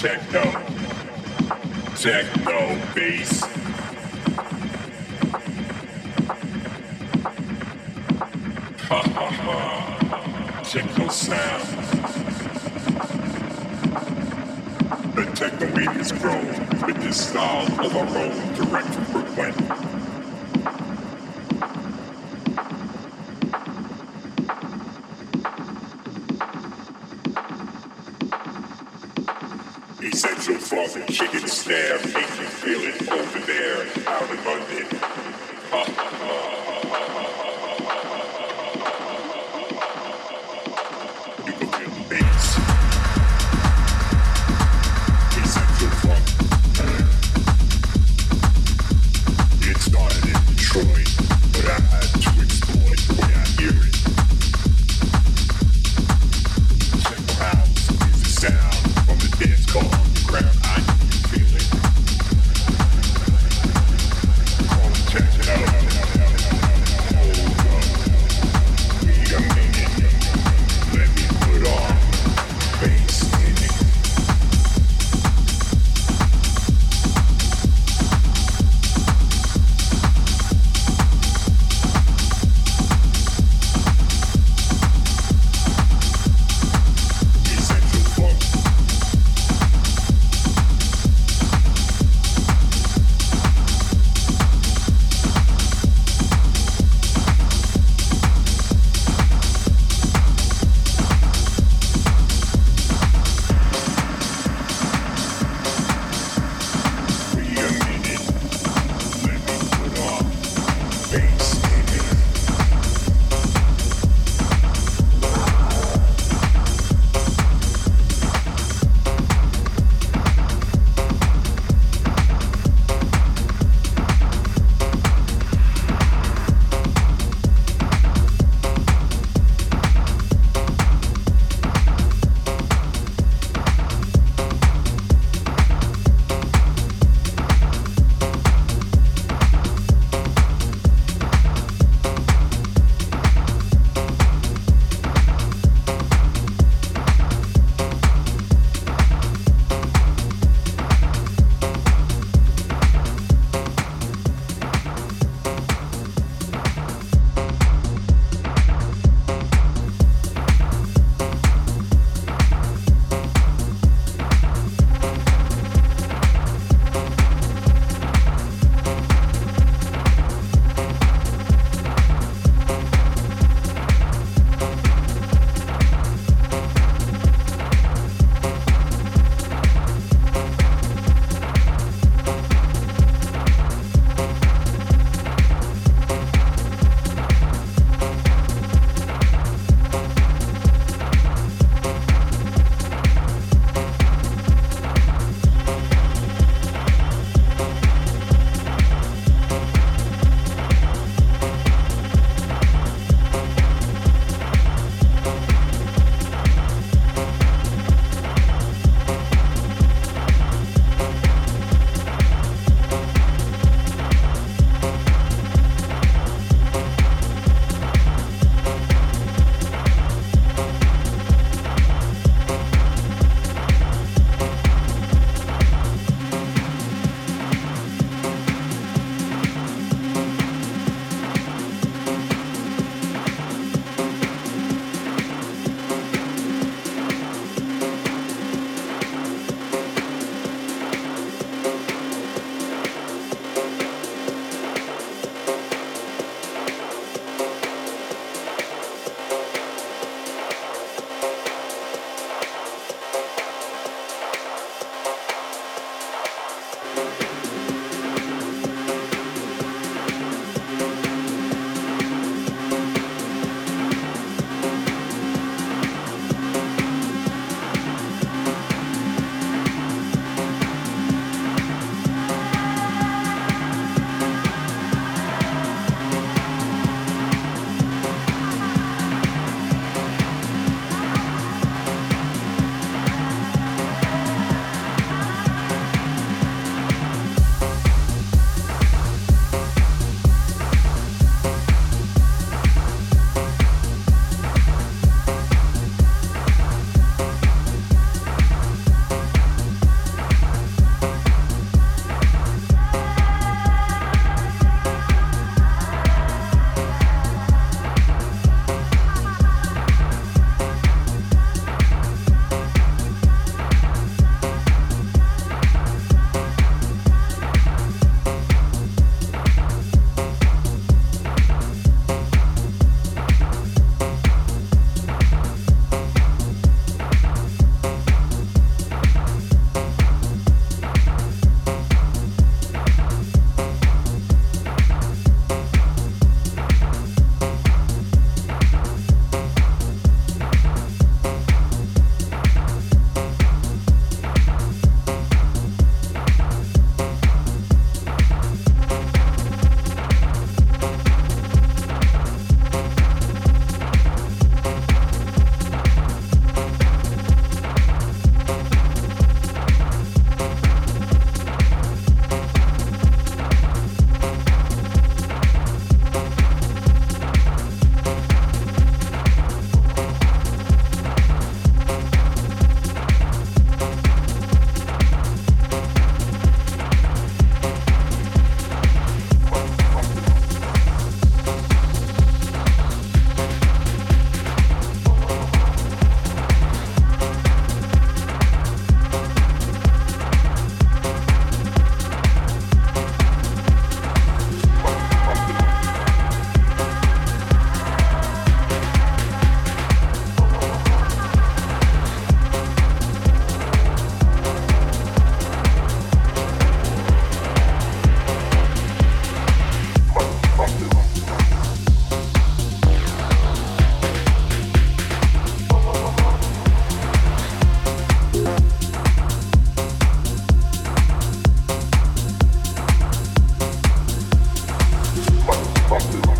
techno, techno bass. Ha ha ha, techno sound. The techno beat is grown with this style of our own direct from rock the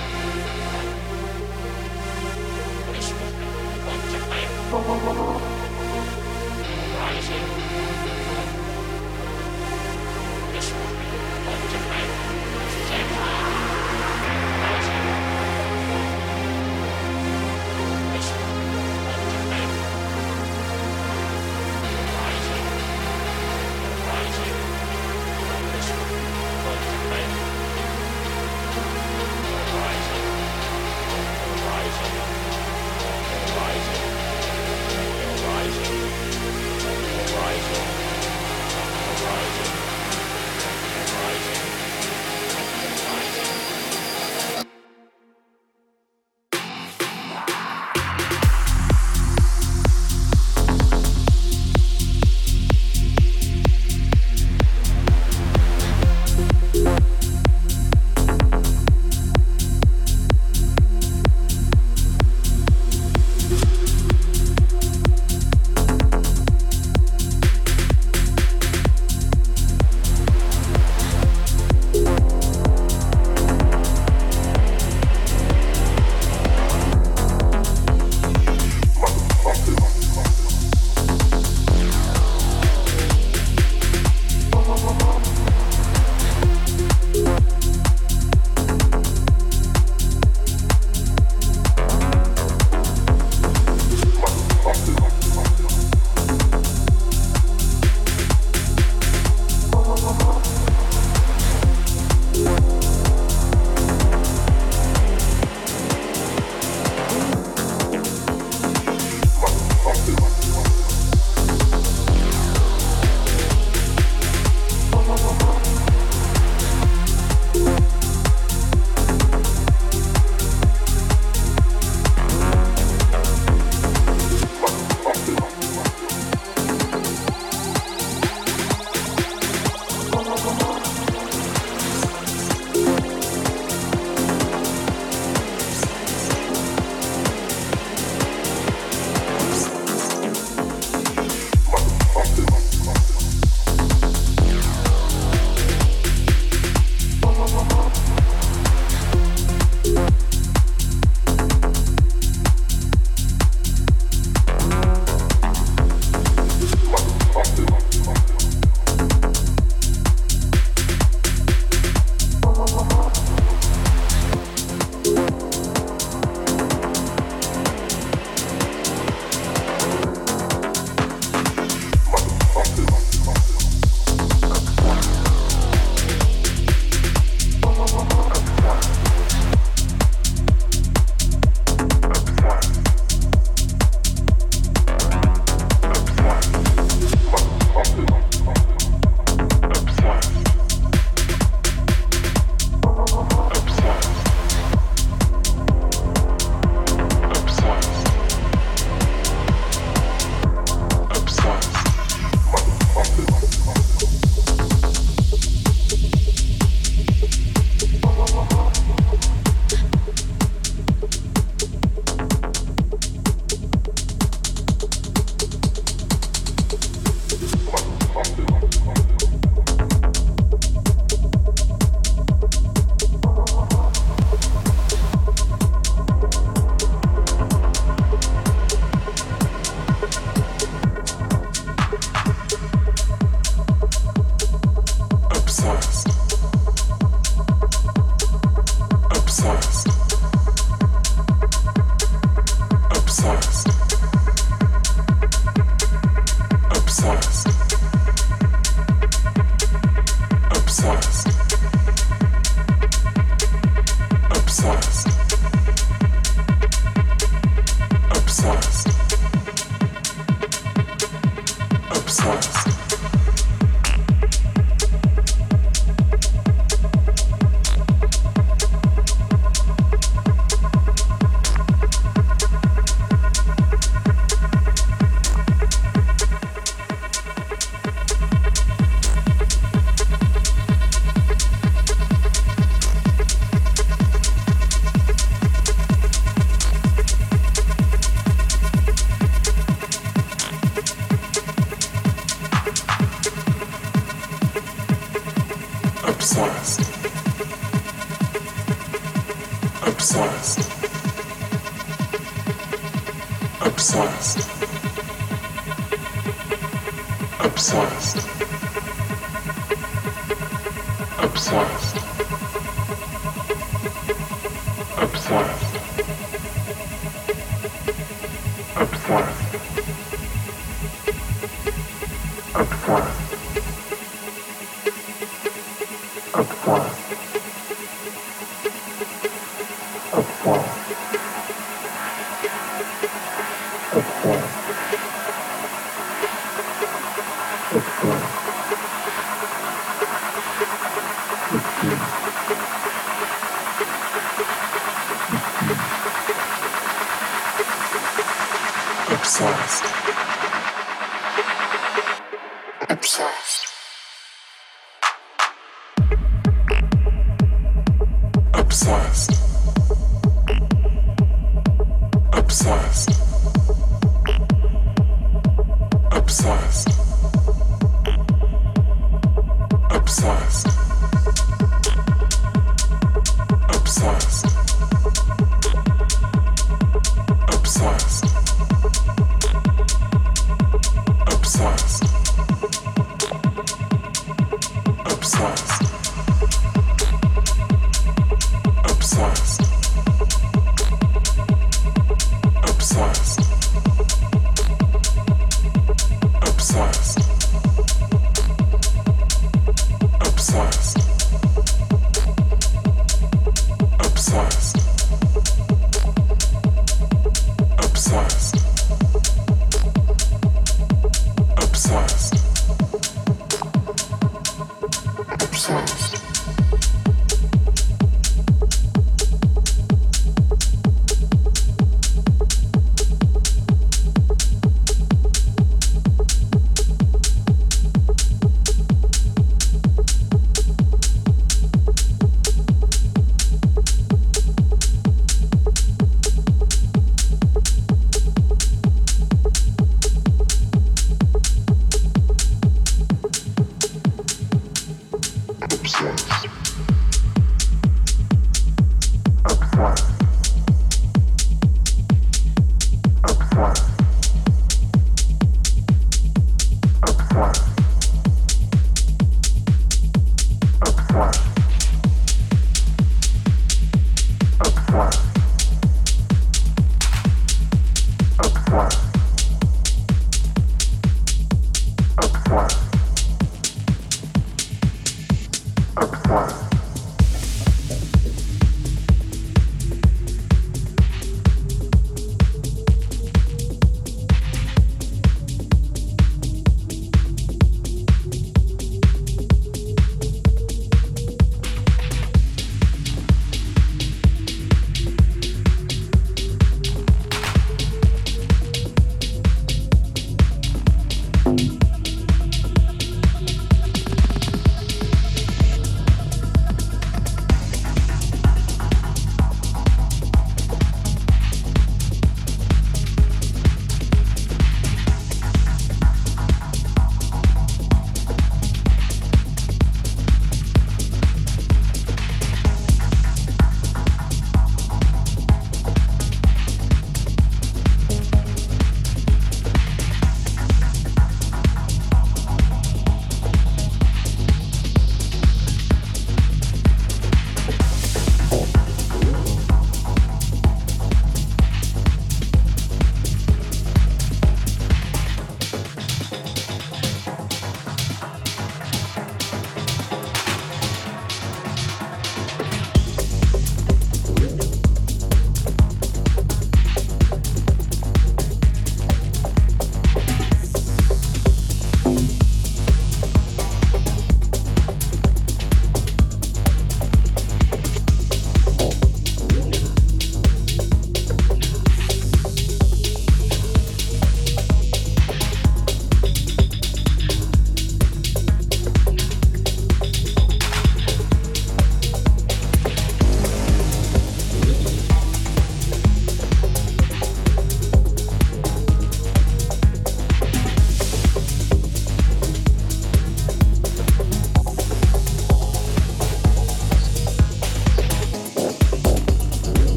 obsessed.